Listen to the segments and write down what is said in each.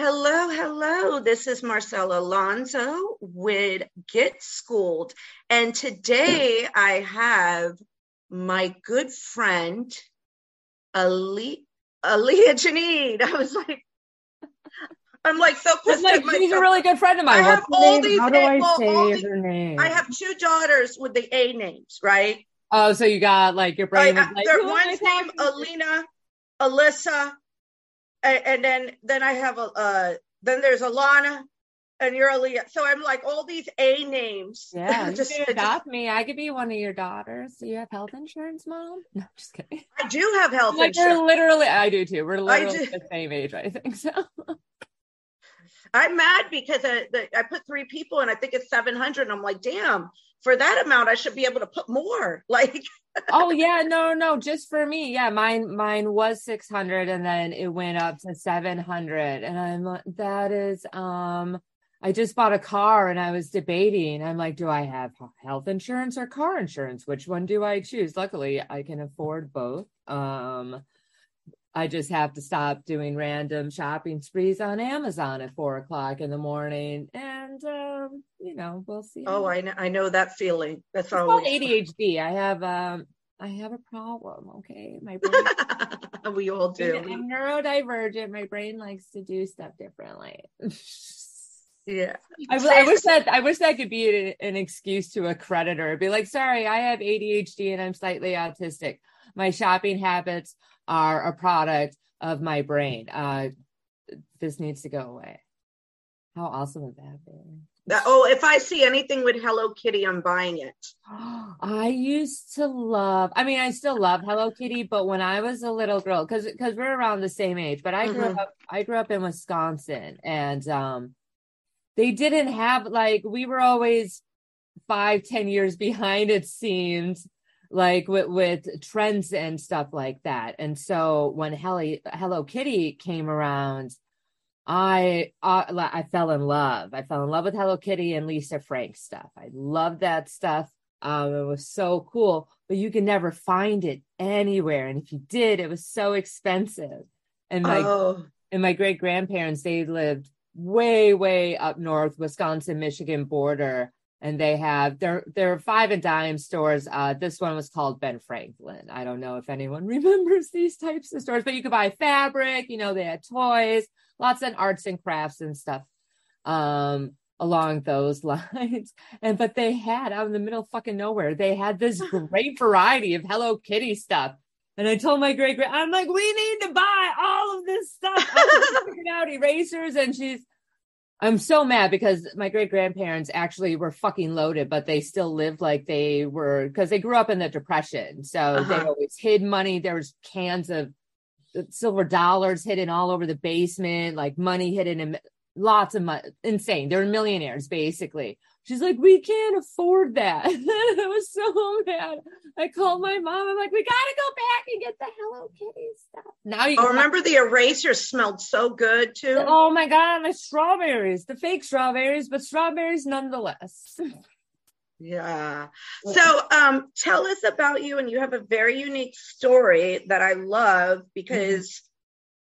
Hello, hello. This is Marcela Alonso with Get Schooled. And today I have my good friend, Ali, Alia Janine. I was like, I'm like so pissed. Like, she's a really good friend of mine. I have all these How do I say these, her name? I have two daughters with the A names, right? Oh, so you got like your brain. I, is like, there, who am I one's to? Alina, Alyssa, and, and then then I have a uh, then there's Alana, and you're Alia. So I'm like all these A names. Yeah, you Just- can it just- me. I could be one of your daughters. Do you have health insurance, mom? No, just kidding. I do have health Like insurance. we're literally, I do too. We're literally the same age, I think. So I'm mad because I, the, I put three people and I think it's 700. And I'm like, damn, for that amount, I should be able to put more. Like, oh yeah no no just for me yeah mine mine was 600 and then it went up to 700 and i'm like that is um i just bought a car and i was debating i'm like do i have health insurance or car insurance which one do i choose luckily i can afford both um I just have to stop doing random shopping sprees on Amazon at four o'clock in the morning, and um, you know we'll see. oh, I know, I know that feeling. That's It's called ADHD. I have um I have a problem. Okay, my brain. we all do. I'm neurodivergent. My brain likes to do stuff differently. Yeah. I, I wish that I wish that could be an, an excuse to a creditor. Be like, sorry, I have ADHD and I'm slightly autistic. My shopping habits are a product of my brain. Uh, this needs to go away. How awesome would that be? Oh, if I see anything with Hello Kitty, I'm buying it. I used to love. I mean, I still love Hello Kitty, but when I was a little girl, because because we're around the same age, but I grew Mhm. up. I grew up in Wisconsin, and um, they didn't have like we were always five, ten years behind. It seemed like with with trends and stuff like that. And so when Hello Hello Kitty came around, I uh, I fell in love. I fell in love with Hello Kitty and Lisa Frank stuff. I loved that stuff. Um, it was so cool, but you can never find it anywhere. And if you did, it was so expensive. And my oh, and my great grandparents, they lived way, way up north, Wisconsin, Michigan border. And they have there there are five and dime stores. Uh, this one was called Ben Franklin. I don't know if anyone remembers these types of stores, but you could buy fabric. You know, they had toys, lots of arts and crafts and stuff um, along those lines. And but they had out in the middle of fucking nowhere, they had this great variety of Hello Kitty stuff. And I told my great great, I'm like, we need to buy all of this stuff. I figured out erasers, and she's. I'm so mad because my great grandparents actually were fucking loaded, but they still lived like they were because they grew up in the depression. So they Uh-huh. always hid money. There was cans of silver dollars hidden all over the basement, like money hidden in lots of money. Insane. They're millionaires, basically. She's like, we can't afford that. I was so mad. I called my mom. I'm like, we gotta go back and get the Hello Kitty stuff. Now you oh, remember the erasers smelled so good too? Oh my god, the strawberries, the fake strawberries, but strawberries nonetheless. Yeah. So um tell us about you and you have a very unique story that I love because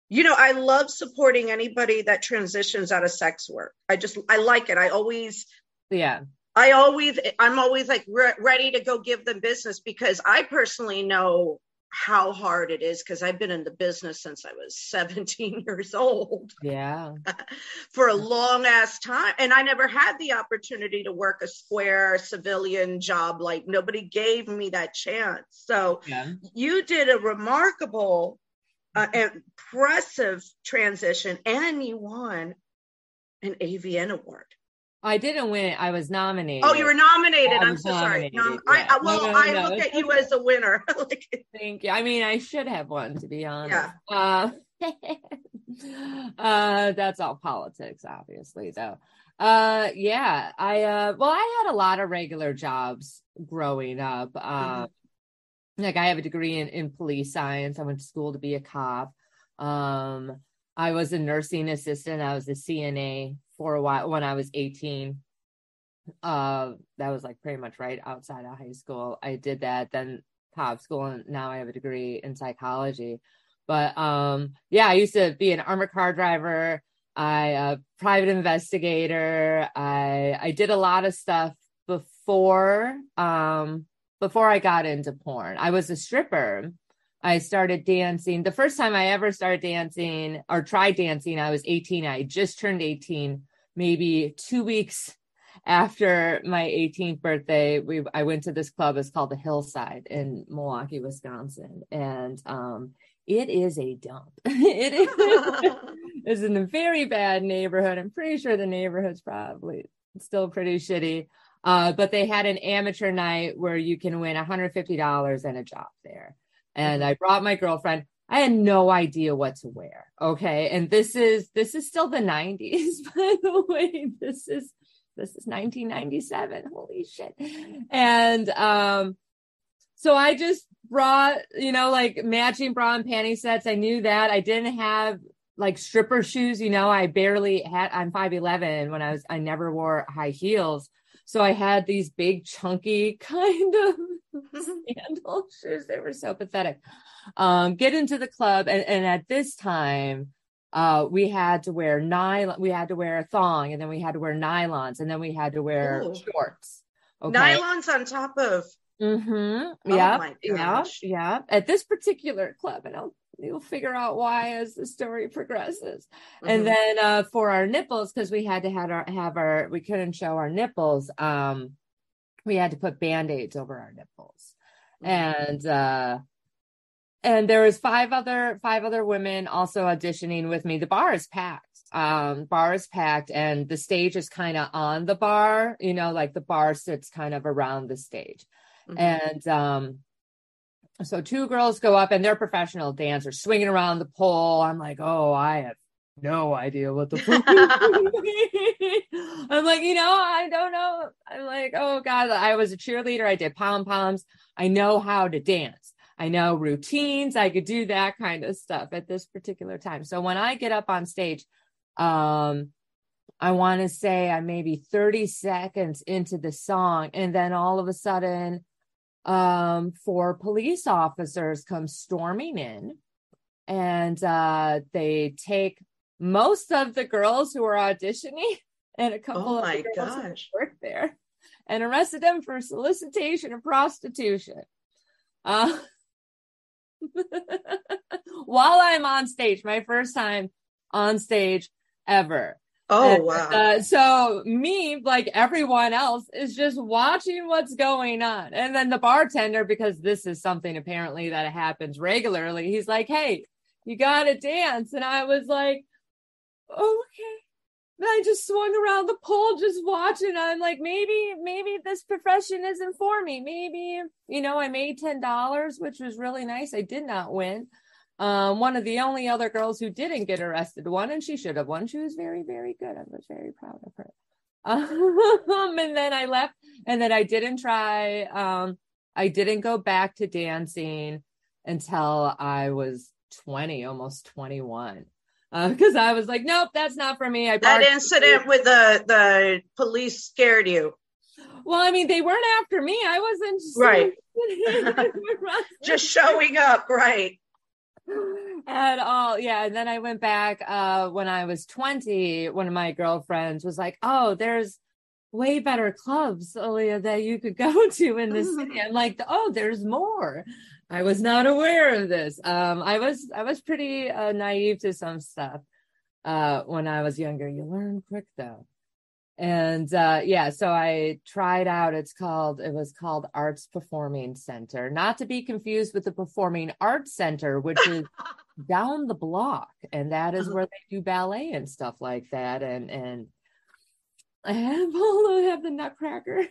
you know, I love supporting anybody that transitions out of sex work. I just I like it. I always yeah. I always, I'm always like re- ready to go give them business because I personally know how hard it is because I've been in the business since I was 17 years old. Yeah. For a long ass time. And I never had the opportunity to work a square civilian job. Like nobody gave me that chance. So Yeah. you did a remarkable, uh, impressive transition and you won an AVN award. I didn't win. I was nominated. Oh, you were nominated. I'm so sorry. nominated, Nom- I, yeah. I, well, No, no, I no, look at you as a winner. like, Thank you. I mean, I should have won, to be honest. Yeah. Uh, uh, that's all politics, obviously, though. Uh, yeah. I uh, well, I had a lot of regular jobs growing up. Uh, like I have a degree in in police science. I went to school to be a cop. Um, I was a nursing assistant. I was a CNA for a while when I was 18 uh that was like pretty much right outside of high school. I did that then cop school and now i have a degree in psychology. But um yeah i used to be an armored car driver. I a private investigator. I i did a lot of stuff before um before i got into porn. I was a stripper i started dancing the first time i ever started dancing or tried dancing i was 18 i just turned 18 maybe two weeks after my 18th birthday, we I went to this club. It's called the Hillside in Milwaukee, Wisconsin, and um, it is a dump. it is it's in a very bad neighborhood. I'm pretty sure the neighborhood's probably still pretty shitty. Uh, but they had an amateur night where you can win $150 and a job there. And I brought my girlfriend. I had no idea what to wear. Okay. And this is this is still the 90s, by the way. This is this is 1997 holy shit and um so i just brought you know like matching bra and panty sets i knew that i didn't have like stripper shoes you know i barely had i'm 511 when i was i never wore high heels so i had these big chunky kind of sandal shoes they were so pathetic um get into the club and, and at this time uh, we had to wear nylon, we had to wear a thong, and then we had to wear nylons, and then we had to wear Ooh. shorts. Okay. Nylons on top of Mm-hmm. Oh Yeah. Yeah. Yeah. At this particular club, and I'll you'll figure out why as the story progresses. And Mhm. then uh, for our nipples, because we had to have our have our we couldn't show our nipples. Um, we had to put band-aids over our nipples. Mhm. And uh and there was five other five other women also auditioning with me. The bar is packed. Um, bar is packed, and the stage is kind of on the bar. You know, like the bar sits kind of around the stage, Mhm. and um, so two girls go up, and they're professional dancers, swinging around the pole. I'm like, oh, I have no idea what the fuck. I'm like, you know, I don't know. I'm like, oh god, I was a cheerleader. I did pom poms. I know how to dance. I know routines. I could do that kind of stuff at this particular time. So when I get up on stage, um, I want to say I'm maybe 30 seconds into the song, and then all of a sudden, um, four police officers come storming in, and uh, they take most of the girls who were auditioning and a couple Oh of my the girls who gosh. work there, and arrested them for solicitation of prostitution. Uh, while I'm on stage, my first time on stage ever. oh And, wow. uh, so me, like everyone else, is just watching what's going on. And then the bartender, because this is something apparently that happens regularly, he's like, "Hey, you gotta dance," and I was like, "Okay." And I just swung around the pole, just watching. I'm like, maybe, maybe this profession isn't for me. Maybe, you know, I made ten dollars, which was really nice. I did not win. Um, one of the only other girls who didn't get arrested won, and she should have won. She was very, very good. I was very proud of her. Um, and then I left, and then I didn't try. Um, I didn't go back to dancing until I was 20, almost 21. Because I was like, nope, that's not for me. I that incident with the the police scared you. Well, I mean, they weren't after me. I wasn't Right. Just showing up, right? at all. Yeah. And then I went back uh when I was 20, one of my girlfriends was like, Oh, there's way better clubs, Alia, that you could go to in this city. I'm like, oh, there's more. I was not aware of this. Um, I was I was pretty uh, naive to some stuff uh, when I was younger. You learn quick though, and uh, yeah, so I tried out. It's called it was called Arts Performing Center, not to be confused with the Performing Arts Center, which is down the block, and that is where they do ballet and stuff like that, and and I have, I have the Nutcracker.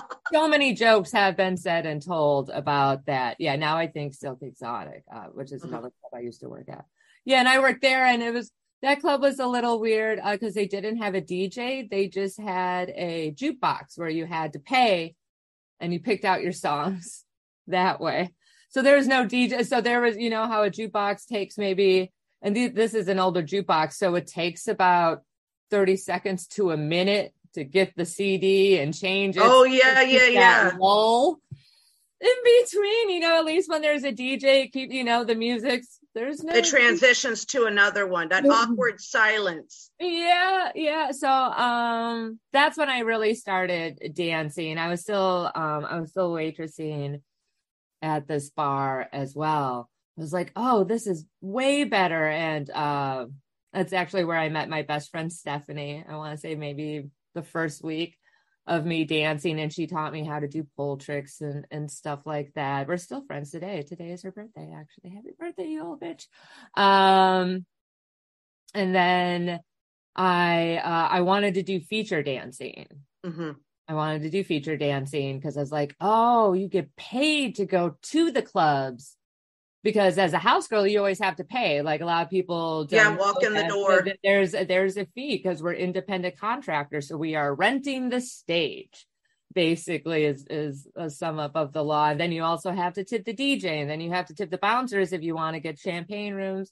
so many jokes have been said and told about that. Yeah, now I think Silk Exotic, uh, which is mm-hmm. another club I used to work at. Yeah, and I worked there, and it was that club was a little weird because uh, they didn't have a DJ. They just had a jukebox where you had to pay, and you picked out your songs that way. So there was no DJ. So there was, you know, how a jukebox takes maybe, and th- this is an older jukebox, so it takes about 30 seconds to a minute to get the CD and change it. Oh yeah, yeah, yeah. Lull in between, you know, at least when there's a DJ, keep you know the music's there's no it transitions to another one that awkward silence yeah yeah so um that's when i really started dancing i was still um i was still waitressing at this bar as well i was like oh this is way better and uh that's actually where I met my best friend Stephanie. I want to say maybe the first week of me dancing and she taught me how to do pole tricks and, and stuff like that. We're still friends today. Today is her birthday, actually. Happy birthday, you old bitch. Um and then I uh I wanted to do feature dancing. Mm-hmm. I wanted to do feature dancing because I was like, oh, you get paid to go to the clubs because as a house girl you always have to pay. Like a lot of people yeah walk in the door. there's a, there's a fee because we're independent contractors so we are renting the stage basically is is a sum up of the law. And then you also have to tip the dj and then you have to tip the bouncers if you want to get champagne rooms.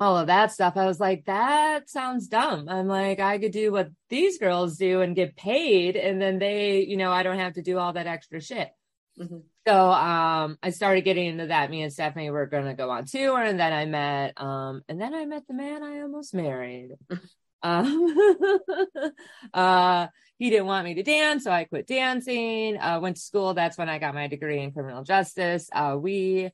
All of that stuff. I was like that sounds dumb. I'm like i could do what these girls do and get paid and then they you know i don't have to do all that extra shit. Mm-hmm. So um, I started getting into that. Me and Stephanie were going to go on tour, and then I met, um, and then I met the man I almost married. um, uh, he didn't want me to dance, so I quit dancing. Uh, went to school. That's when I got my degree in criminal justice. Uh, we,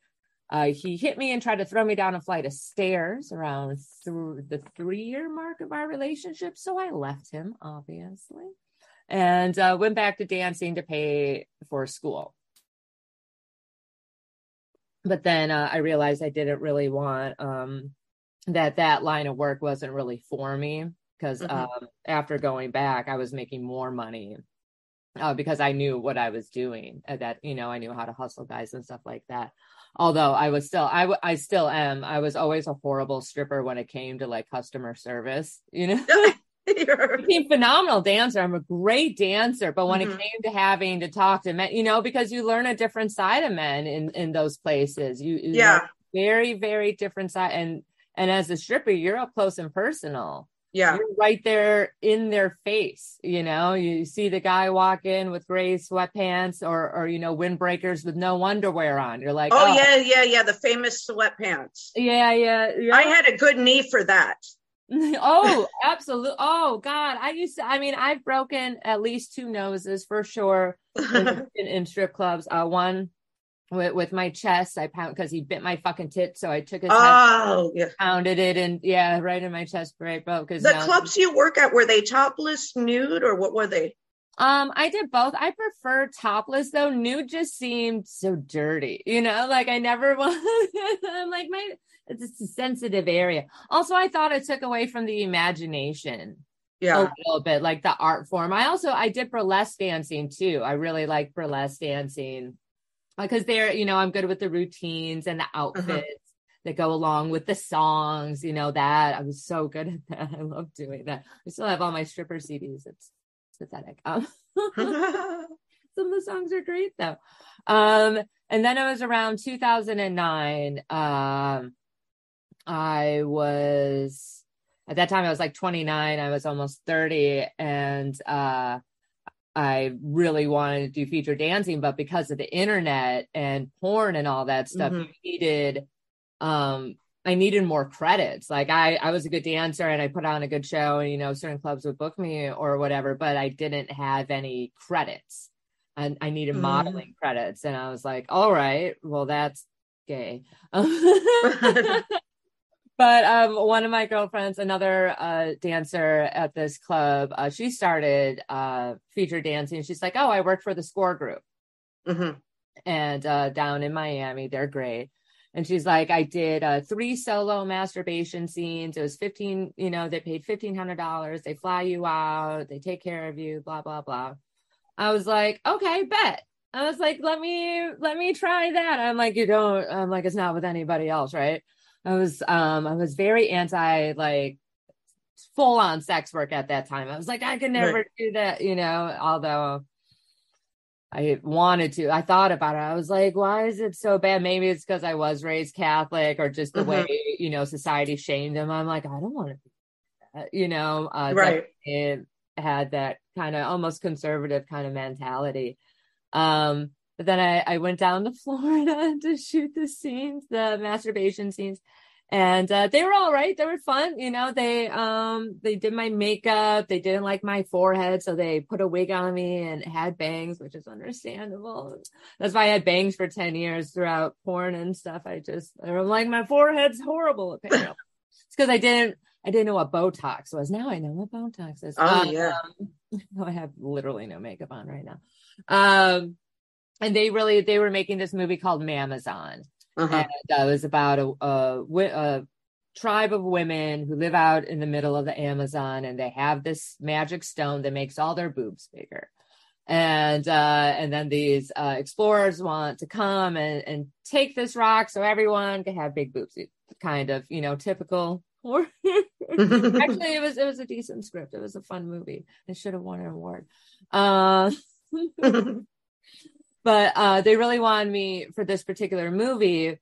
uh, he hit me and tried to throw me down a flight of stairs around through the three year mark of our relationship. So I left him, obviously, and uh, went back to dancing to pay for school but then uh, I realized I didn't really want um, that that line of work wasn't really for me because mm-hmm. um, after going back, I was making more money uh, because I knew what I was doing. Uh, that you know, I knew how to hustle guys and stuff like that. Although I was still, I, w- I still am. I was always a horrible stripper when it came to like customer service. You know. I'm a phenomenal dancer. I'm a great dancer, but when mm-hmm. it came to having to talk to men, you know, because you learn a different side of men in in those places. You, you yeah, very very different side. And and as a stripper, you're up close and personal. Yeah, you're right there in their face. You know, you see the guy walk in with gray sweatpants or or you know windbreakers with no underwear on. You're like, oh, oh. yeah, yeah, yeah, the famous sweatpants. Yeah, yeah, yeah. I had a good knee for that. oh, absolutely. Oh God. I used to, I mean, I've broken at least two noses for sure in, in, in strip clubs. Uh, one with, with my chest, I pound because he bit my fucking tit. So I took his oh, head, yeah. pounded it and yeah, right in my chest, right, bro. Because the clubs you work at, were they topless nude or what were they? Um, I did both. I prefer topless though. Nude just seemed so dirty, you know, like I never want I'm like my it's a sensitive area. Also, I thought it took away from the imagination. Yeah. A little bit, like the art form. I also I did burlesque dancing too. I really like burlesque dancing because they're, you know, I'm good with the routines and the uh-huh. outfits. Uh-huh that go along with the songs, you know, that I was so good at that. I love doing that. I still have all my stripper CDs. It's, it's pathetic. Um, some of the songs are great though. Um, and then it was around 2009. Um, I was at that time I was like 29, I was almost 30 and uh I really wanted to do feature dancing but because of the internet and porn and all that stuff mm-hmm. needed um I needed more credits. Like I, I was a good dancer and I put on a good show and, you know, certain clubs would book me or whatever, but I didn't have any credits and I needed mm. modeling credits. And I was like, all right, well, that's gay. but um, one of my girlfriends, another uh, dancer at this club, uh, she started uh, feature dancing. She's like, oh, I work for the score group. Mm-hmm. And uh, down in Miami, they're great. And she's like i did uh, three solo masturbation scenes. It was 15 you know they paid $1500 they fly you out. They take care of you blah blah blah. I was like okay bet. I was like let me let me try that. I'm like you don't i'm like it's not with anybody else right i was um i was very anti like full on sex work at that time i was like i could never right. do that you know although I wanted to. I thought about it. I was like, why is it so bad? Maybe it's because I was raised Catholic or just the mm-hmm. way, you know, society shamed them. I'm like, I don't want to that. You know, uh, right. It had that kind of almost conservative kind of mentality. Um, but then I, I went down to Florida to shoot the scenes, the masturbation scenes. And uh, they were all right. They were fun you know they um they did my makeup. They didn't like my forehead so they put a wig on me and had bangs which is understandable. That's why i had bangs for 10 years throughout porn and stuff. I just i'm like my forehead's horrible it's because i didn't i didn't know what botox was. Now i know what botox is. Oh um, yeah i have literally no makeup on right now. Um and they really they were making this movie called mamazon uh-huh. and uh, it was about a, a, a tribe of women who live out in the middle of the Amazon, and they have this magic stone that makes all their boobs bigger. And uh, and then these uh, explorers want to come and, and take this rock so everyone can have big boobs. Kind of, you know, typical. Actually, it was it was a decent script. It was a fun movie. It should have won an award. Uh, but uh, they really wanted me for this particular movie.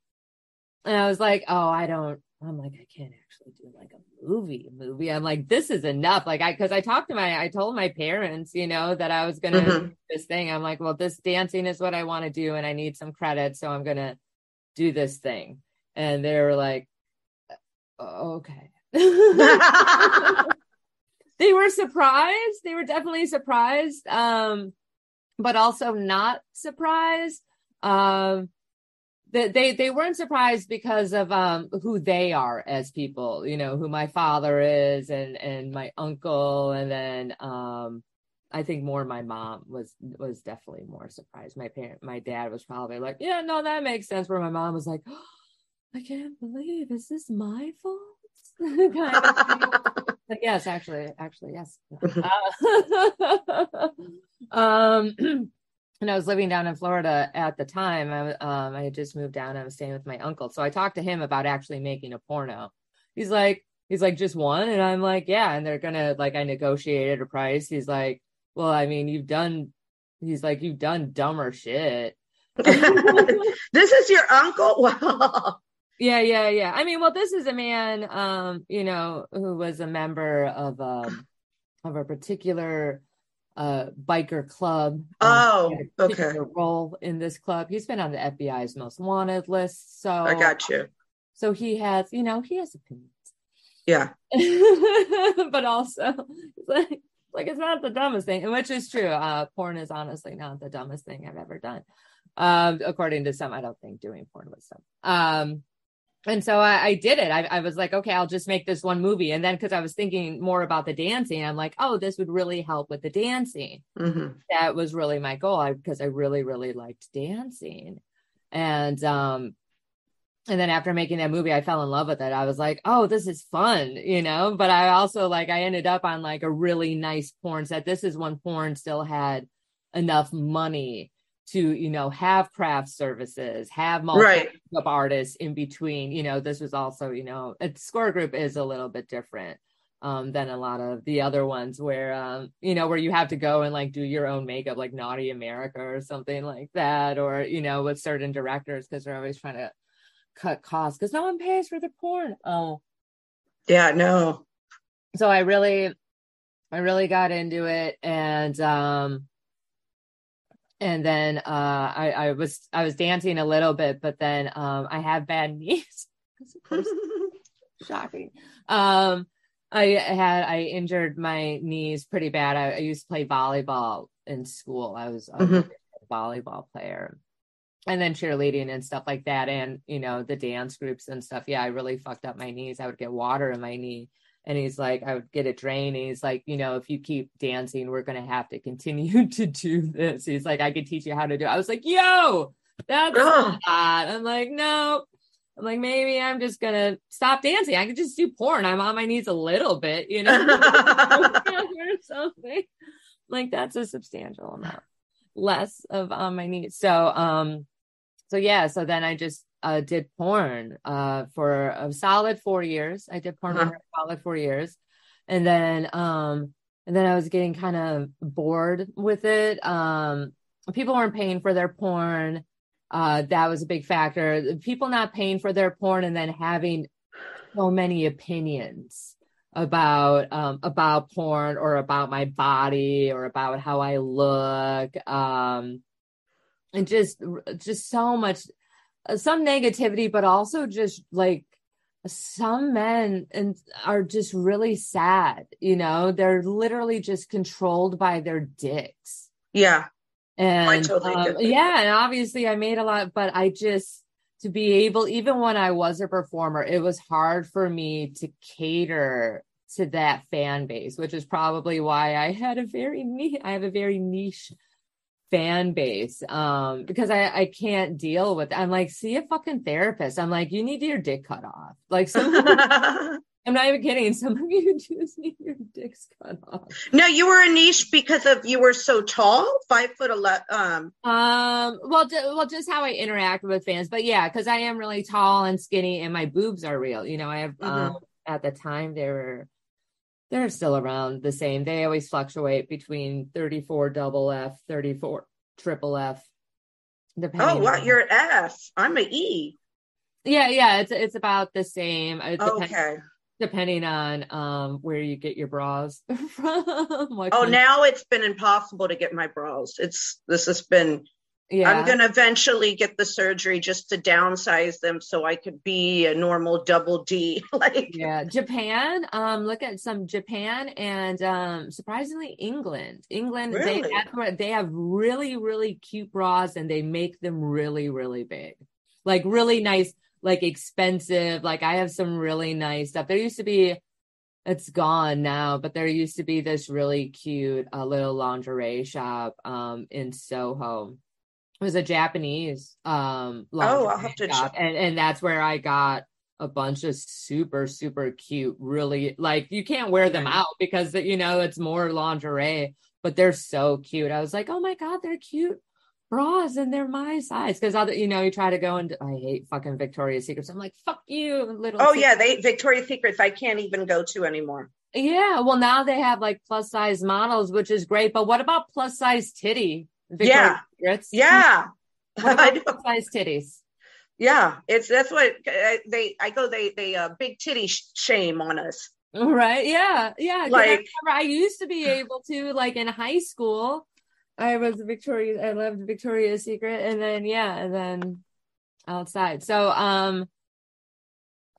And I was like, oh, I don't, I'm like, I can't actually do like a movie movie. I'm like, this is enough. Like I, cause I talked to my, I told my parents, you know, that I was going to mm-hmm. do this thing. I'm like, well, this dancing is what I want to do. And I need some credit. So I'm going to do this thing. And they were like, okay. they were surprised. They were definitely surprised. Um, but also not surprised. Um, that they they weren't surprised because of um who they are as people you know who my father is and and my uncle. And then um i think more my mom was was definitely more surprised. My parent my dad was probably like yeah no that makes sense. Where my mom was like oh, i can't believe is this my fault? Kind of yes actually actually yes. Uh, um and I was living down in Florida at the time. I, um, I had just moved down. I was staying with my uncle, so I talked to him about actually making a porno. He's like, he's like, just one, and I'm like, yeah. And they're gonna like, I negotiated a price. He's like, well, I mean, you've done. He's like, you've done dumber shit. this is your uncle. Wow. Yeah, yeah, yeah. I mean, well, this is a man, um, you know, who was a member of um of a particular uh, biker club. Oh, okay. Role in this club. He's been on the FBI's most wanted list. So I got you. So he has, you know, he has opinions. Yeah. but also, like, like it's not the dumbest thing, which is true. Uh, porn is honestly not the dumbest thing I've ever done. Um, according to some, I don't think doing porn was dumb. Um, and so I, I did it. I, I, was like, okay, I'll just make this one movie. And then because I was thinking more about the dancing, I'm like, oh, this would really help with the dancing. Mm-hmm. That was really my goal because I, I really, really liked dancing. And um, and then after making that movie, I fell in love with it. I was like, oh, this is fun, you know. But I also like I ended up on like a really nice porn set. This is when porn still had enough money to you know have craft services have multiple right. artists in between you know this was also you know a score group is a little bit different um than a lot of the other ones where um you know where you have to go and like do your own makeup like naughty america or something like that or you know with certain directors because they're always trying to cut costs because no one pays for the porn. Oh. Yeah no. So i really i really got into it and um and then uh, I, I was I was dancing a little bit, but then um, I have bad knees. because of course, shocking. Um, I had I injured my knees pretty bad. I, I used to play volleyball in school. I was a Mhm. volleyball player, and then cheerleading and stuff like that, and you know the dance groups and stuff. Yeah, I really fucked up my knees. I would get water in my knee. And he's like, I would get a drain. And he's like, you know, if you keep dancing, we're gonna have to continue to do this. He's like, I could teach you how to do. it. I was like, yo, that's Ugh. not. I'm like, no. I'm like, maybe I'm just gonna stop dancing. I could just do porn. I'm on my knees a little bit, you know, or something. Like that's a substantial amount less of on my knees. So, um, so yeah. So then I just uh did porn uh for a solid four years. I did porn Uh-huh. for a solid four years, and then um, and then I was getting kind of bored with it. Um, people weren't paying for their porn uh that was a big factor people not paying for their porn and then having so many opinions about um about porn or about my body or about how i look um and just just so much some negativity but also just like some men and are just really sad you know? They're literally just controlled by their dicks. Yeah. and totally um, yeah and obviously i made a lot but i just to be able even when i was a performer it was hard for me to cater to that fan base which is probably why i had a very niche i have a very niche fan base um because i i can't deal with i'm like see a fucking therapist i'm like you need your dick cut off like some i'm not even kidding some of you just need your dicks cut off no, you were a niche because of you were so tall, five foot eleven. Um, Um, well, ju- well, just how I interact with fans, but yeah, because I am really tall and skinny, and my boobs are real. You know, I have um, at the time they were they're still around the same. They always fluctuate between thirty four double F, thirty four triple F. Depending oh, what? on- You're an F. I'm an E. yeah, yeah. It's it's about the same. It depends, Okay. depending on um where you get your bras from. Oh, country- now it's been impossible to get my bras. It's this has been. Yeah. I'm gonna eventually get the surgery just to downsize them so I could be a normal double D. like, yeah japan um look at some japan and um surprisingly england england they Really? that's where they have really really cute bras and they make them really really big like really nice like expensive like i have some really nice stuff there used to be it's gone now but there used to be this really cute uh, little lingerie shop um in soho was a japanese um Oh, I'll have to shop, and and that's where i got a bunch of super super cute really like you can't wear them out because you know it's more lingerie but they're so cute i was like oh my god they're cute bras and they're my size because other you know you try to go and i hate fucking victoria's secrets i'm like fuck you little oh Secret- yeah, they Victoria's Secrets. I can't even go to anymore. yeah well now they have like plus size models which is great but what about plus size titty Victoria's Yeah. Secrets? Yeah. what I about size titties Yeah, it's that's what uh, they. I go. They they uh, big titty sh- shame on us. Right. Yeah. Yeah. 'cause I, Like- remember I used to be able to, like in high school, I was Victoria, I loved Victoria's Secret. And then, yeah. And then outside. So, um,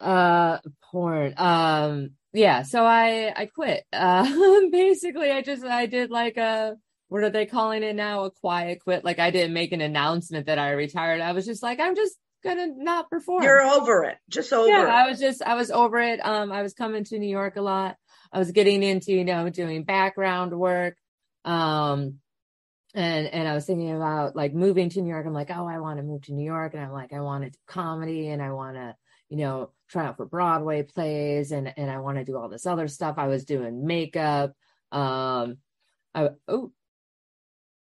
uh, porn. Um, yeah. So I, I quit. Uh, basically, I just, I did like a, what are they calling it now? A quiet quit. Like I didn't make an announcement that I retired. I was just like, I'm just gonna not perform You're over it. Just over yeah, it. I was just I was over it. Um, I was coming to New York a lot. I was getting into you know doing background work. Um, and and I was thinking about like moving to New York. I'm like, oh, I want to move to New York, and I'm like, I want to do comedy, and I want to you know try out for Broadway plays, and and I want to do all this other stuff. I was doing makeup. Um, I oh,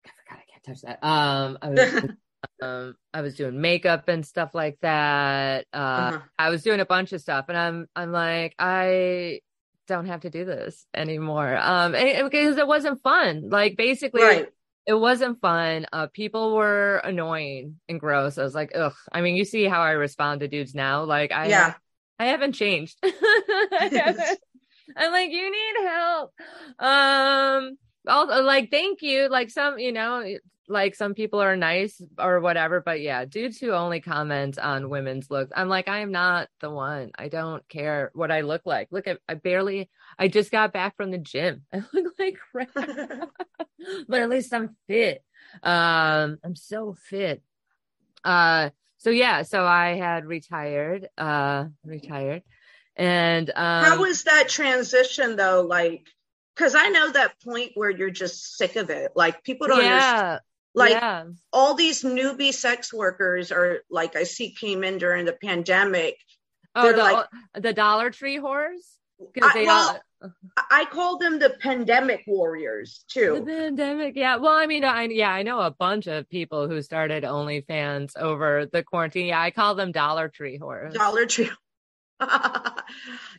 I forgot I can't touch that. Um, I was um I was doing makeup and stuff like that. Uh Uh-huh. I was doing a bunch of stuff and I'm I'm like I don't have to do this anymore. Um because it wasn't fun. Like basically Right. it wasn't fun. Uh people were annoying and gross. I was like, ugh. I mean, you see how I respond to dudes now. Like I Yeah. I haven't changed. I haven't- I'm like, you need help. Um also like thank you. Like some, you know, like some people are nice or whatever, but yeah, dudes who only comment on women's looks, I'm like, I am not the one. I don't care what I look like. Look, I, I barely, I just got back from the gym. I look like crap, but at least I'm fit. Um, I'm so fit. Uh, so yeah, so I had retired, uh, retired, and um, how was that transition though? Like, because I know that point where you're just sick of it. Like people don't yeah, understand. Like yeah. all these newbie sex workers are like I see came in during the pandemic. Oh, They're the like- the Dollar Tree whores. I- they well, all, I call them the pandemic warriors too. the pandemic. Yeah. Well, I mean, I yeah, I know a bunch of people who started OnlyFans over the quarantine. Yeah, I call them Dollar Tree whores. Dollar Tree. um,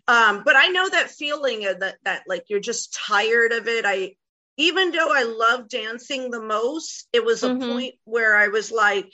but I know that feeling of that that like you're just tired of it. I even though I love dancing the most, it was a Mhm. point where I was like,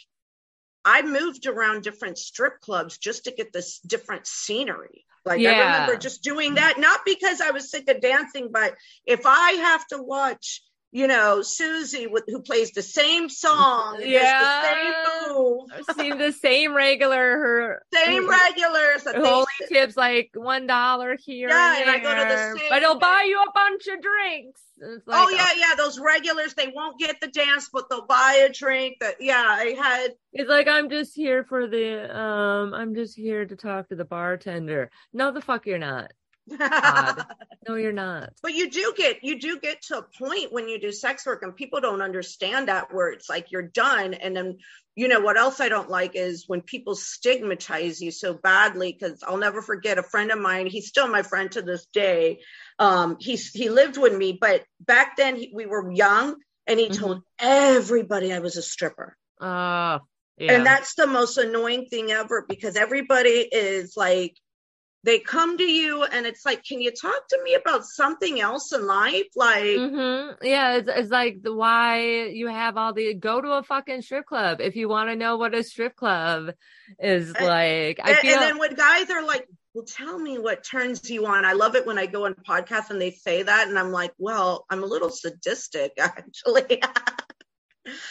I moved around different strip clubs just to get this different scenery. Like I remember just doing that, not because I was sick of dancing, but if I have to watch, you know, Susie who plays the same song, Yeah. the same move, I've seen the same regular her same regulars that who only tips like one dollar here. Yeah, and, and I go to the same- but he'll buy you a bunch of drinks. It's like, oh yeah, yeah, those regulars they won't get the dance, but they'll buy a drink. That yeah, I had It's like I'm just here for the um I'm just here to talk to the bartender. No the fuck you're not. No you're not. but you do get you do get to a point when you do sex work and people don't understand that where it's like you're done. And then you know what else i don't like is when people stigmatize you so badly because i'll never forget a friend of mine he's still my friend to this day. Um he's he lived with me but back then he, we were young and he told everybody i was a stripper. Oh yeah. and that's the most annoying thing ever because everybody is like they come to you and it's like can you talk to me about something else in life like Mhm. Yeah, it's, it's like the why you have all the go to a fucking strip club if you want to know what a strip club is And- like. I and, feel and then when guys are like well tell me what turns you on i love it when i go on podcasts and they say that and i'm like well i'm a little sadistic actually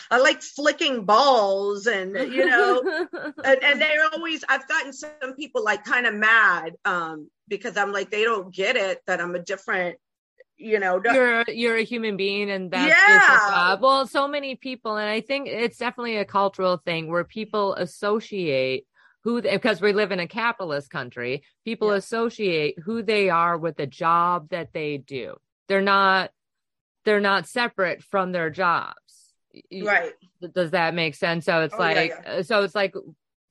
i like flicking balls and you know and, and they're always i've gotten some people like kind of mad um because i'm like they don't get it that i'm a different you know you're you're a human being and that's Yeah. Well, so many people, and I think it's definitely a cultural thing where people associate who because we live in a capitalist country, people Yeah. associate who they are with the job that they do. They're not they're not separate from their jobs. Right. does that make sense? So it's Oh, like yeah. uh, so it's like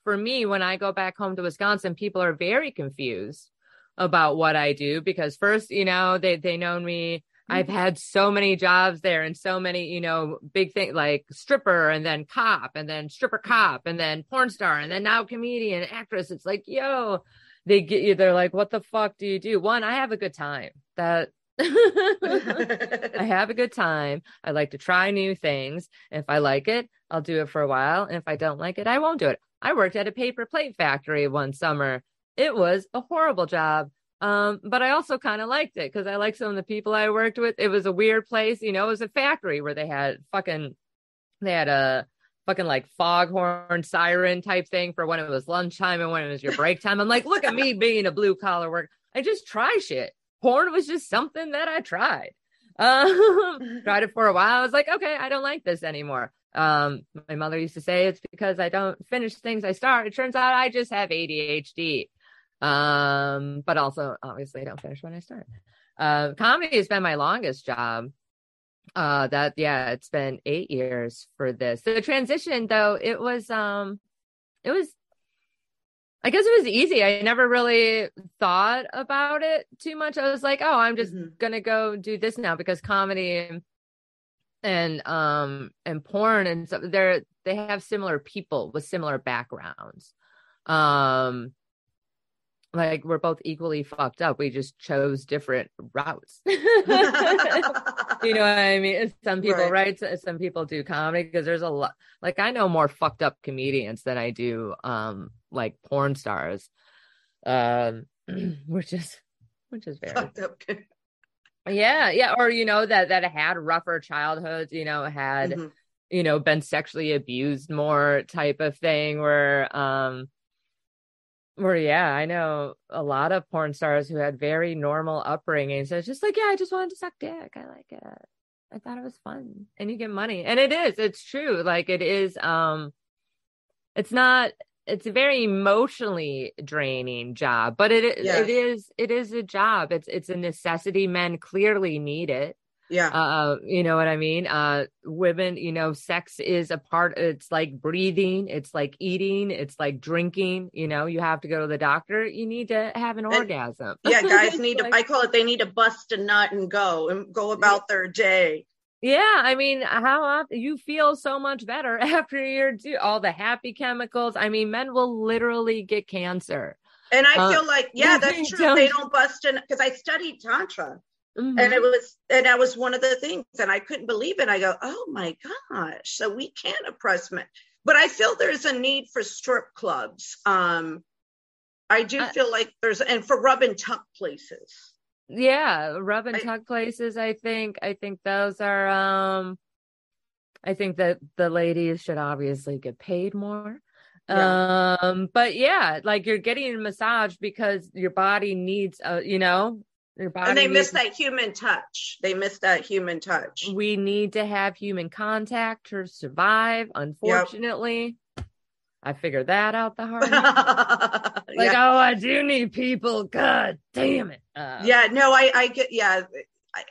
for me when i go back home to wisconsin people are very confused about what i do because first you know they they know me. I've Mm-hmm. had so many jobs there and so many you know big things like stripper and then cop and then stripper cop and then porn star and then now comedian actress. It's like yo they get you they're like what the fuck do you do? One i have a good time. That I have a good time. I like to try new things. If I like it, I'll do it for a while. And if I don't like it, I won't do it. I worked at a paper plate factory one summer. It was a horrible job. Um, but I also kind of liked it because I liked some of the people I worked with. It was a weird place, you know, it was a factory where they had fucking they had a fucking like foghorn siren type thing for when it was lunchtime and when it was your break time. I'm like, look at me being a blue collar worker. I just try shit. Porn was just something that I tried. Um, tried it for a while. I was like, okay, I don't like this anymore. Um, my mother used to say it's because I don't finish things I start. It turns out I just have ADHD. Um, but also obviously I don't finish when I start. Uh, comedy has been my longest job. Uh, that yeah, it's been eight years for this. The transition though, it was um, it was I guess it was easy. I never really thought about it too much. I was like, oh, I'm just Mhm. gonna go do this now because comedy and um and porn and stuff they're they have similar people with similar backgrounds. Um like we're both equally fucked up. We just chose different routes. you know what I mean? Some people, Right. right? Some people do comedy because there's a lot. Like I know more fucked up comedians than I do, um, like porn stars, um, which is, which is very, Fucked up. yeah, yeah, or you know that that had rougher childhoods, you know, had Mhm. you know, been sexually abused more type of thing where um where yeah, I know a lot of porn stars who had very normal upbringing. So it's just like, yeah, I just wanted to suck dick. I like it. I thought it was fun. And you get money. And it is, it's true. Like it is um it's not it's a very emotionally draining job, but it it is it is a job. It's it's a necessity. Men clearly need it. Yeah. Uh, you know what I mean? Uh, women, you know, sex is a part, it's like breathing, it's like eating, it's like drinking. You know, you have to go to the doctor, you need to have an and, orgasm. Yeah, guys need like, to, I call it, they need to bust a nut and go and go about their day. Yeah, I mean, how often you feel so much better after you're do all the happy chemicals. I mean, men will literally get cancer. And I uh, feel like, yeah, that's true. Don't, they don't bust in because I studied tantra. Mm-hmm. And it was, and that was one of the things, and I couldn't believe it. I go, oh my gosh, so we can't oppress men, but I feel there's a need for strip clubs. Um, I do feel like there's, and for rub and tuck places. Yeah, rub and tuck I, places. I think, I think those are. um I think that the ladies should obviously get paid more. Yeah. Um, but yeah, like you're getting a massage because your body needs a, you know, your body and they miss that human touch. They miss that human touch. We need to have human contact to survive. Unfortunately, yep. I figured that out the hard way. like, yeah. oh, I do need people. God damn it. Uh, yeah, no, I, I get, yeah.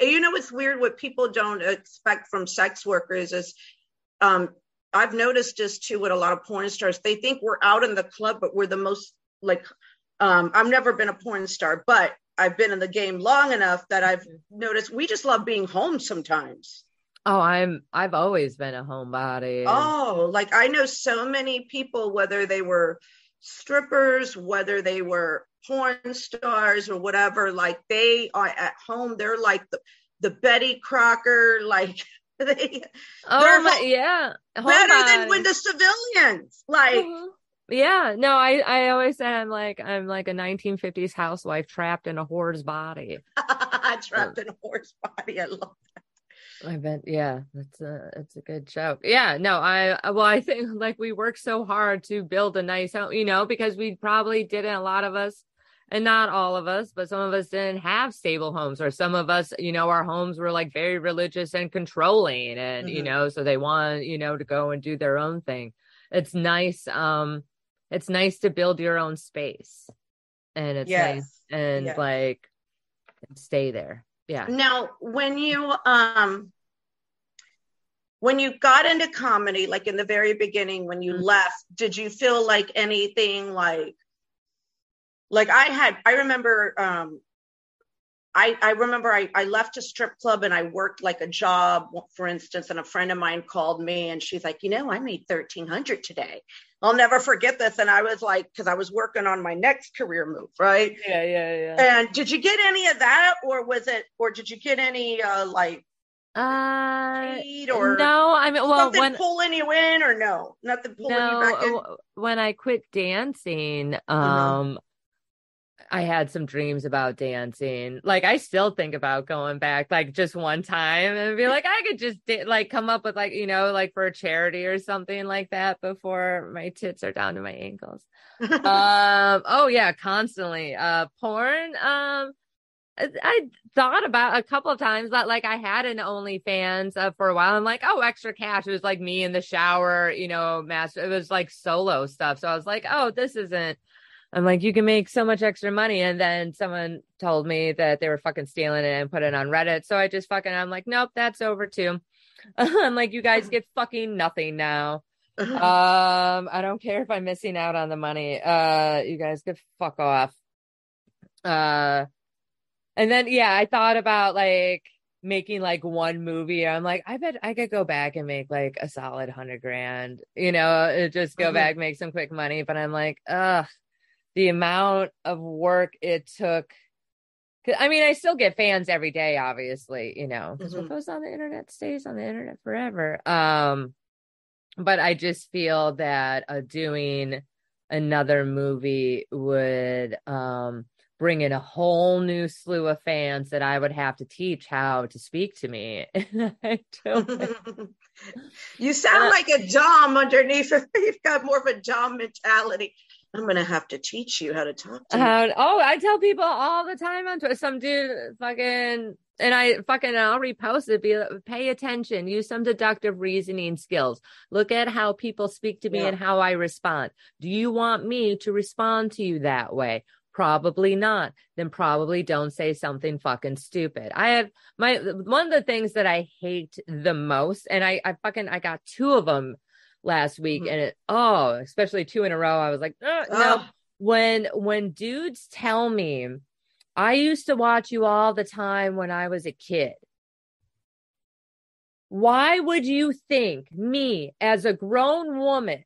You know, what's weird. What people don't expect from sex workers is, um, I've noticed this too with a lot of porn stars. They think we're out in the club, but we're the most like, um, I've never been a porn star, but I've been in the game long enough that I've noticed we just love being home sometimes. Oh, I'm I've always been a homebody. Oh, like I know so many people, whether they were strippers, whether they were porn stars or whatever, like they are at home, they're like the, the Betty Crocker, like they oh my, yeah better than when the civilians like mm-hmm. Yeah, no, I I always say I'm like I'm like a 1950s housewife trapped in a whore's body. trapped in a whore's body. I love that. I bet, yeah, that's a it's a good show. Yeah, no, I well, I think like we worked so hard to build a nice home, you know, because we probably didn't. A lot of us, and not all of us, but some of us didn't have stable homes, or some of us, you know, our homes were like very religious and controlling, and mm-hmm. you know, so they want you know to go and do their own thing. It's nice. Um, it's nice to build your own space and it's yes. nice and yes. like stay there yeah now when you um when you got into comedy like in the very beginning when you mm-hmm. left did you feel like anything like like i had i remember um I, I remember I, I left a strip club and I worked like a job, for instance, and a friend of mine called me and she's like, you know, I made 1300 today. I'll never forget this. And I was like, because I was working on my next career move, right? Yeah, yeah, yeah. And did you get any of that, or was it, or did you get any uh like uh or no i mean well when pulling you in or no nothing pulling no, you back in? when i quit dancing uh-huh. um uh-huh. I had some dreams about dancing. Like I still think about going back like just one time and be like I could just da- like come up with like you know like for a charity or something like that before my tits are down to my ankles. um oh yeah, constantly. Uh porn um I thought about a couple of times that like I had an OnlyFans uh, for a while. I'm like, oh, extra cash. It was like me in the shower, you know, master. It was like solo stuff. So I was like, oh, this isn't I'm like, you can make so much extra money. And then someone told me that they were fucking stealing it and put it on Reddit. So I just fucking, I'm like, nope, that's over too. I'm like, you guys get fucking nothing now. um, I don't care if I'm missing out on the money. Uh, you guys get fuck off. Uh, and then yeah, I thought about like making like one movie. I'm like, I bet I could go back and make like a solid hundred grand, you know, just go mm-hmm. back, make some quick money. But I'm like, ugh, the amount of work it took I mean, I still get fans every day, obviously, you know, because mm-hmm. what goes on the internet stays on the internet forever. Um, but I just feel that uh, doing another movie would um bring in a whole new slew of fans that I would have to teach how to speak to me. you sound like a Dom underneath. You've got more of a Dom mentality. I'm gonna have to teach you how to talk to. Uh, oh, I tell people all the time on Twitter. Some dude fucking and I fucking I'll repost it. Be pay attention. Use some deductive reasoning skills. Look at how people speak to me yeah. and how I respond. Do you want me to respond to you that way? Probably not. Then probably don't say something fucking stupid. I have my one of the things that I hate the most, and I I fucking I got two of them last week mm-hmm. and it oh especially two in a row i was like oh, no. When when dudes tell me i used to watch you all the time when i was a kid. Why would you think me as a grown woman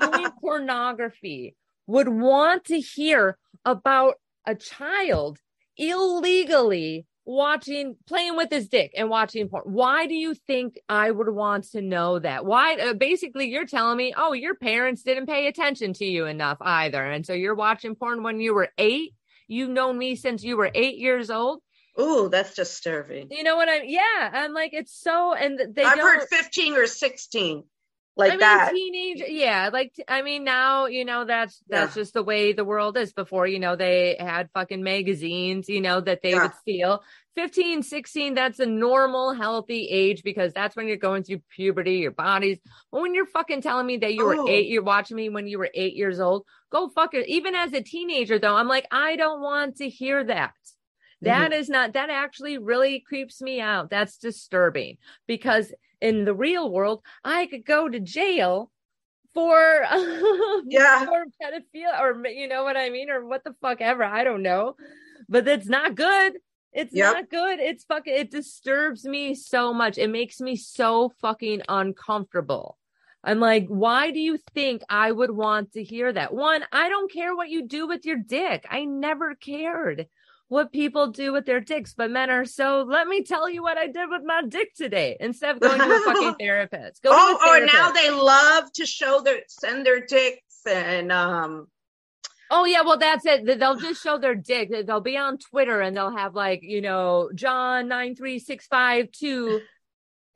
doing pornography would want to hear about a child illegally watching playing with his dick and watching porn why do you think i would want to know that why uh, basically you're telling me oh your parents didn't pay attention to you enough either and so you're watching porn when you were eight you've known me since you were eight years old Oh, that's disturbing. You know what I'm? Yeah, I'm like it's so, and they. I've heard 15 or 16 like I mean, that. Teenage, yeah. Like I mean, now you know that's that's yeah. just the way the world is. Before you know, they had fucking magazines, you know, that they yeah. would steal. 15, 16, that's a normal, healthy age because that's when you're going through puberty, your body's. But when you're fucking telling me that you were oh. eight, you're watching me when you were eight years old, go fuck it. Even as a teenager, though, I'm like, I don't want to hear that. That mm-hmm. is not, that actually really creeps me out. That's disturbing because in the real world, I could go to jail for yeah for pedophilia or you know what I mean or what the fuck ever. I don't know. But that's not good. It's yep. not good. It's fucking it disturbs me so much. It makes me so fucking uncomfortable. I'm like, why do you think I would want to hear that? One, I don't care what you do with your dick. I never cared what people do with their dicks, but men are so. Let me tell you what I did with my dick today. Instead of going to a fucking therapist, go. Oh, or now they love to show their send their dicks and um. Oh yeah, well that's it. They'll just show their dick. They'll be on Twitter and they'll have like you know John nine three six five two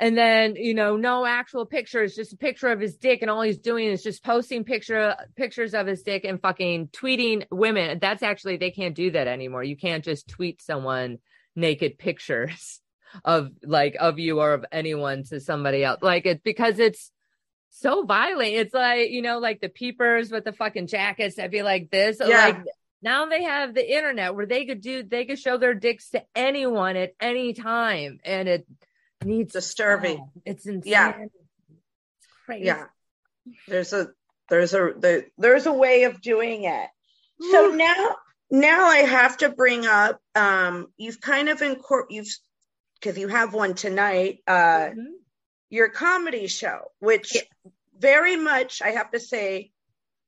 and then you know no actual pictures just a picture of his dick and all he's doing is just posting picture pictures of his dick and fucking tweeting women. That's actually they can't do that anymore. You can't just tweet someone naked pictures of like of you or of anyone to somebody else. Like it's because it's so violent. It's like you know like the peepers with the fucking jackets that be like this. Yeah. like now they have the internet where they could do they could show their dicks to anyone at any time. And it needs disturbing. Oh, it's insane. Yeah. It's crazy. Yeah. There's a there's a there, there's a way of doing it. So now now I have to bring up um you've kind of incorporated you've because you have one tonight uh mm-hmm. your comedy show which yeah. very much I have to say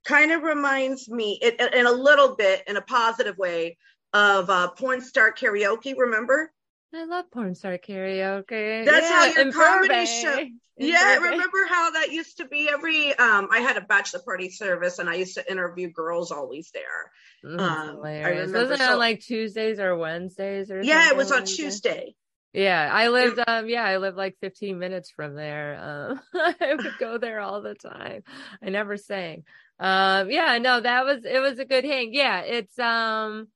kind of reminds me it, in a little bit in a positive way of uh porn star karaoke remember I love porn star karaoke. That's yeah, how your comedy Burbank. show. In yeah, Burbank. remember how that used to be every um I had a bachelor party service and I used to interview girls always there. Mm, um I remember Wasn't so, it on like Tuesdays or Wednesdays or Yeah, it was on like Tuesday. Yeah, I lived um yeah, I lived like 15 minutes from there. Um I would go there all the time. I never sang. Um yeah, no, that was it was a good hang. Yeah, it's um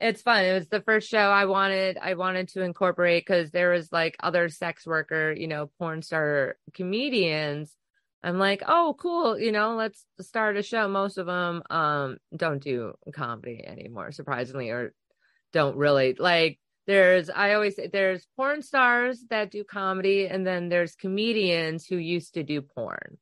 it's fun. It was the first show I wanted I wanted to incorporate because there was like other sex worker, you know, porn star comedians. I'm like, oh, cool, you know, let's start a show. Most of them um don't do comedy anymore, surprisingly, or don't really like. There's I always say there's porn stars that do comedy, and then there's comedians who used to do porn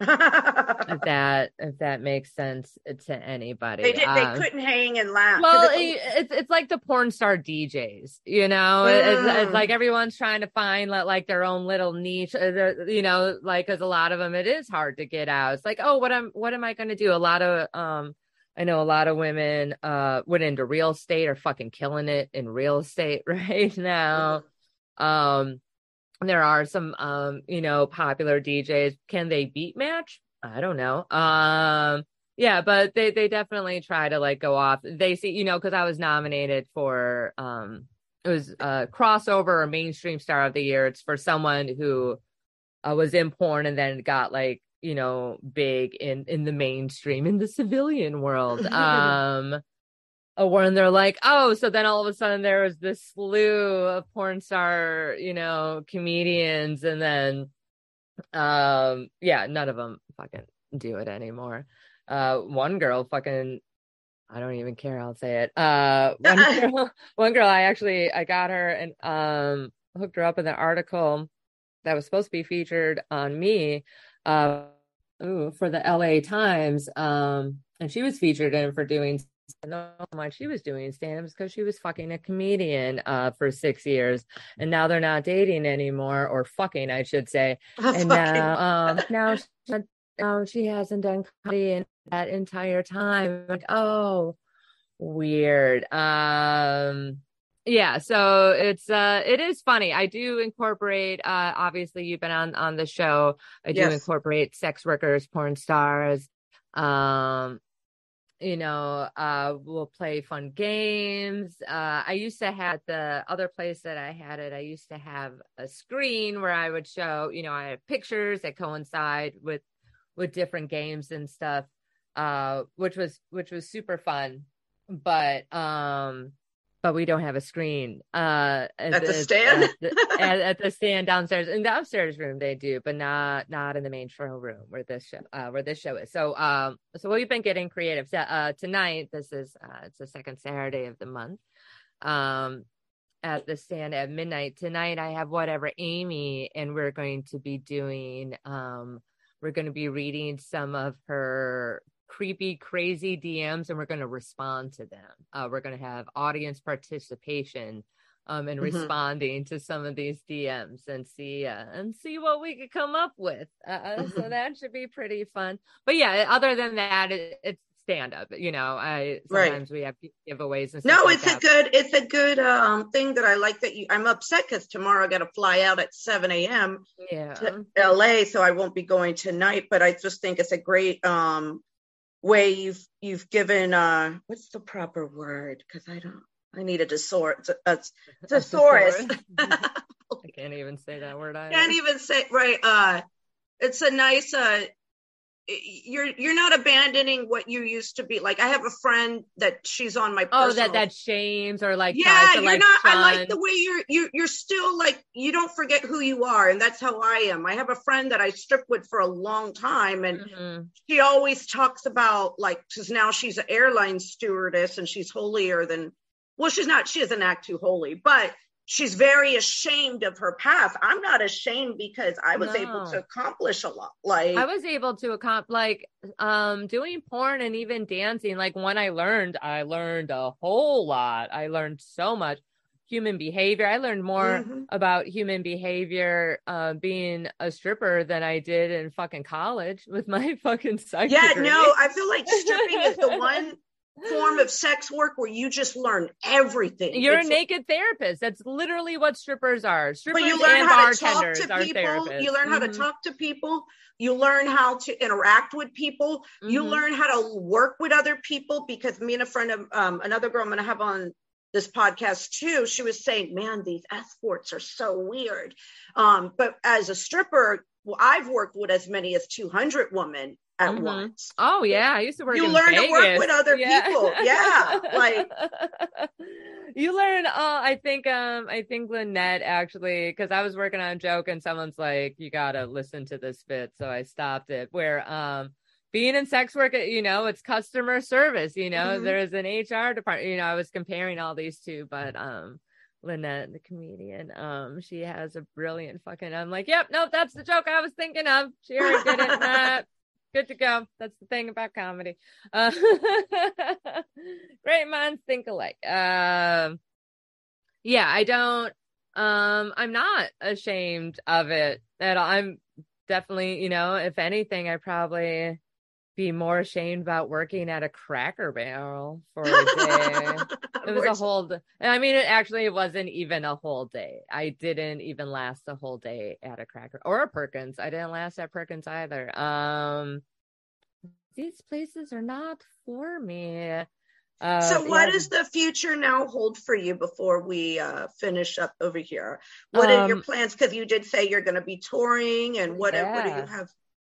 if that if that makes sense to anybody they, did, um, they couldn't hang and laugh well it, it's it's like the porn star djs you know mm. it's, it's, like mm. everyone's trying to find like their own little niche uh, you know like because a lot of them it is hard to get out it's like oh what am what am i going to do a lot of um I know a lot of women uh went into real estate are fucking killing it in real estate right now. Mm. Um there are some um you know popular DJs. Can they beat match? I don't know. Um yeah, but they they definitely try to like go off. They see, you know, because I was nominated for um it was a crossover or mainstream star of the year. It's for someone who uh, was in porn and then got like you know big in in the mainstream in the civilian world. um when they're like, oh, so then all of a sudden there was this slew of porn star, you know, comedians, and then, um, yeah, none of them fucking do it anymore. Uh, one girl fucking, I don't even care. I'll say it. Uh, one girl, one girl, I actually I got her and um hooked her up in an article that was supposed to be featured on me, uh, ooh, for the L.A. Times. Um, and she was featured in for doing know why she was doing stand-ups because she was fucking a comedian uh, for six years and now they're not dating anymore or fucking i should say. Oh, and now um, now she, now she hasn't done comedy in that entire time. Like oh weird. Um yeah so it's uh it is funny. I do incorporate uh obviously you've been on on the show. I do yes. incorporate sex workers porn stars um you know uh we'll play fun games. Uh i used to have the other place that i had it i used to have a screen where i would show you know i have pictures that coincide with with different games and stuff uh which was which was super fun. But um but we don't have a screen uh at, at the, stand? at the, at, at, the stand downstairs in the upstairs room they do but not not in the main show room where this show uh where this show is. So um so we've been getting creative. So, uh tonight this is uh it's the second saturday of the month um at the stand at midnight. Tonight i have whatever amy and we're going to be doing um we're going to be reading some of her creepy, crazy DMs and we're going to respond to them. Uh, we're going to have audience participation um, and mm-hmm. responding to some of these DMs and see uh, and see what we could come up with. Uh, uh mm-hmm. So that should be pretty fun. But yeah, other than that, it, it's stand up. You know, I sometimes right. we have giveaways and No, it's like a good it's a good um thing that I like that you. I'm upset because tomorrow I got to fly out at 7 a.m. Yeah. to LA, so I won't be going tonight. But I just think it's a great um way you've you've given uh what's the proper word? Because i don't i need a thesaurus a, thesaurus. i can't even say that word I can't even say right uh it's a nice uh you're you're not abandoning what you used to be. Like i have a friend that she's on my personal, oh that that shames or like yeah you're like, not i like the way you're you you're still like you don't forget who you are and that's how i am. I have a friend that i stripped with for a long time and mm-hmm. she always talks about like because now she's an airline stewardess and she's holier than well she's not she doesn't act too holy but she's very ashamed of her past. I'm not ashamed because I was no. able to accomplish a lot. Like I was able to accomplish like um doing porn and even dancing. Like when I learned, I learned a whole lot. I learned so much human behavior. I learned more mm-hmm. about human behavior uh, being a stripper than I did in fucking college with my fucking psych. Yeah, degree. no, I feel like stripping is the one form of sex work where you just learn everything. You're it's, a naked therapist. That's literally what strippers are. Strippers but you learn how to talk to people. You learn how mm-hmm. to talk to people. You learn how to interact with people. Mm-hmm. You learn how to work with other people because me and a friend of um, another girl I'm going to have on this podcast too, she was saying, man, these escorts are so weird. Um, but as a stripper, well, I've worked with as many as 200 women at mm-hmm. once. Oh yeah, I used to work. You learn Vegas. to work with other yeah. people. Yeah, like you learn. Uh, I think. Um, I think Lynette actually, because I was working on a joke and someone's like, "You gotta listen to this bit," so I stopped it. Where um. Being in sex work, you know, it's customer service. You know, mm-hmm. there's an HR department. You know, I was comparing all these two, but um, Lynette, the comedian. Um, she has a brilliant fucking. I'm like, yep, nope, that's the joke I was thinking of. She already did it good to go. That's the thing about comedy. Uh, great minds think alike. Um, yeah, I don't. Um, I'm not ashamed of it at all. I'm definitely, you know, if anything, I probably be more ashamed about working at a cracker barrel for a day. it was a whole I mean it actually wasn't even a whole day. I didn't even last a whole day at a cracker or a Perkins. I didn't last at Perkins either. Um these places are not for me. Uh, so what yeah. does the future now hold for you before we uh, finish up over here? What um, are your um, plans? Because you did say you're going to be touring, and what, yeah. what do you have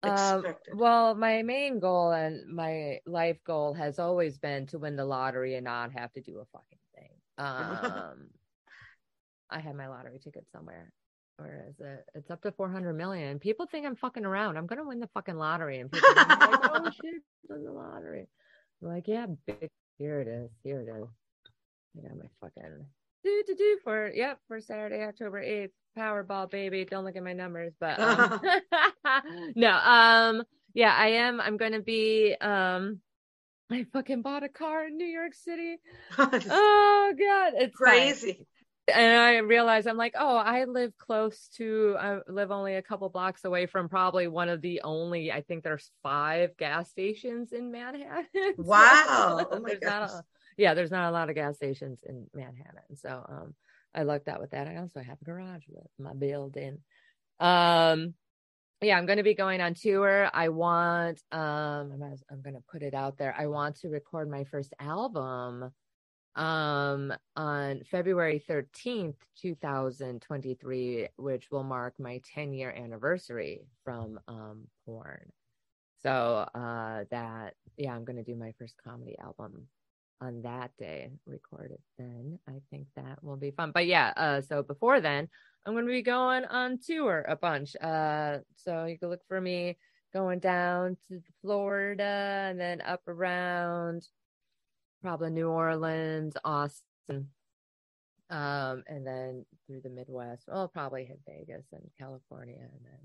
um, well, my main goal and my life goal has always been to win the lottery and not have to do a fucking thing. Um, I have my lottery ticket somewhere. Where is it? It's up to 400 million. People think I'm fucking around. I'm going to win the fucking lottery. And people are like, oh shit, win the lottery. I'm like, yeah, big. Here it is. Here it is. I got my fucking do to do for yep for Saturday, October eighth. Powerball, baby. Don't look at my numbers, but um, no. Um, yeah, I am. I'm going to be. Um, I fucking bought a car in New York City. oh god, it's crazy. Fine. And I realized I'm like, oh, I live close to. I live only a couple blocks away from probably one of the only. I think there's five gas stations in Manhattan. Wow. oh my god yeah, there's not a lot of gas stations in Manhattan. So um, I lucked out with that. I also have a garage with my building. Um, yeah, I'm going to be going on tour. I want, um, I'm, I'm going to put it out there. I want to record my first album um on February 13th 2023 which will mark my 10 year anniversary from um porn so uh that yeah I'm going to do my first comedy album on that day recorded then. I think that will be fun. But yeah uh so before then i'm going to be going on tour a bunch. Uh so you can look for me going down to florida and then up around probably new orleans austin um and then through the midwest. I'll probably hit vegas and california and then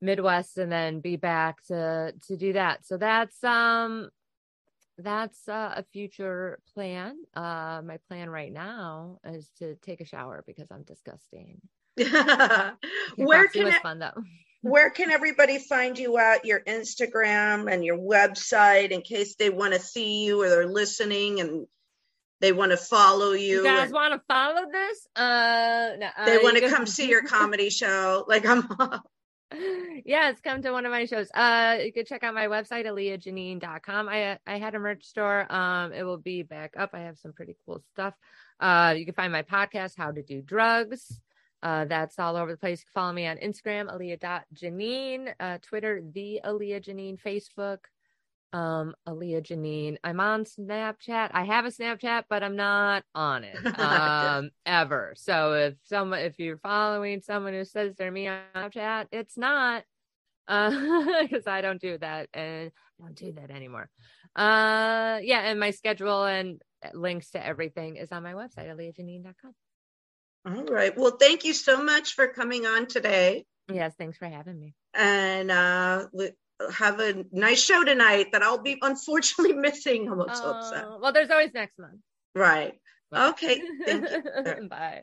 midwest and then be back to to do that. So that's um that's uh, a future plan. Uh, my plan right now is to take a shower because I'm disgusting. where can it, fun, though. where can everybody find you at your Instagram and your website in case they want to see you or they're listening and they want to follow you? You guys want to follow this? Uh, no, uh, they want to come see your comedy show. Like I'm. Yes, come to one of my shows. Uh, you can check out my website, aliajanine.com. I I had a merch store. Um, it will be back up. I have some pretty cool stuff. Uh, you can find my podcast, How to Do Drugs. Uh, that's all over the place. follow me on Instagram, Alia.Janine, uh, Twitter, the Alia Janine, Facebook, um Alia Janine. I'm on Snapchat. I have a Snapchat, but I'm not on it um ever. So if someone if you're following someone who says they're me on Snapchat, it's not uh because I don't do that and I don't do that anymore. Uh yeah, and my schedule and links to everything is on my website, aliajanine.com. All right. Well, thank you so much for coming on today. Yes, thanks for having me. And uh have a nice show tonight that I'll be unfortunately missing. I'm so upset. Oh, well, there's always next month. Right. Bye. Okay. Thank you. Bye.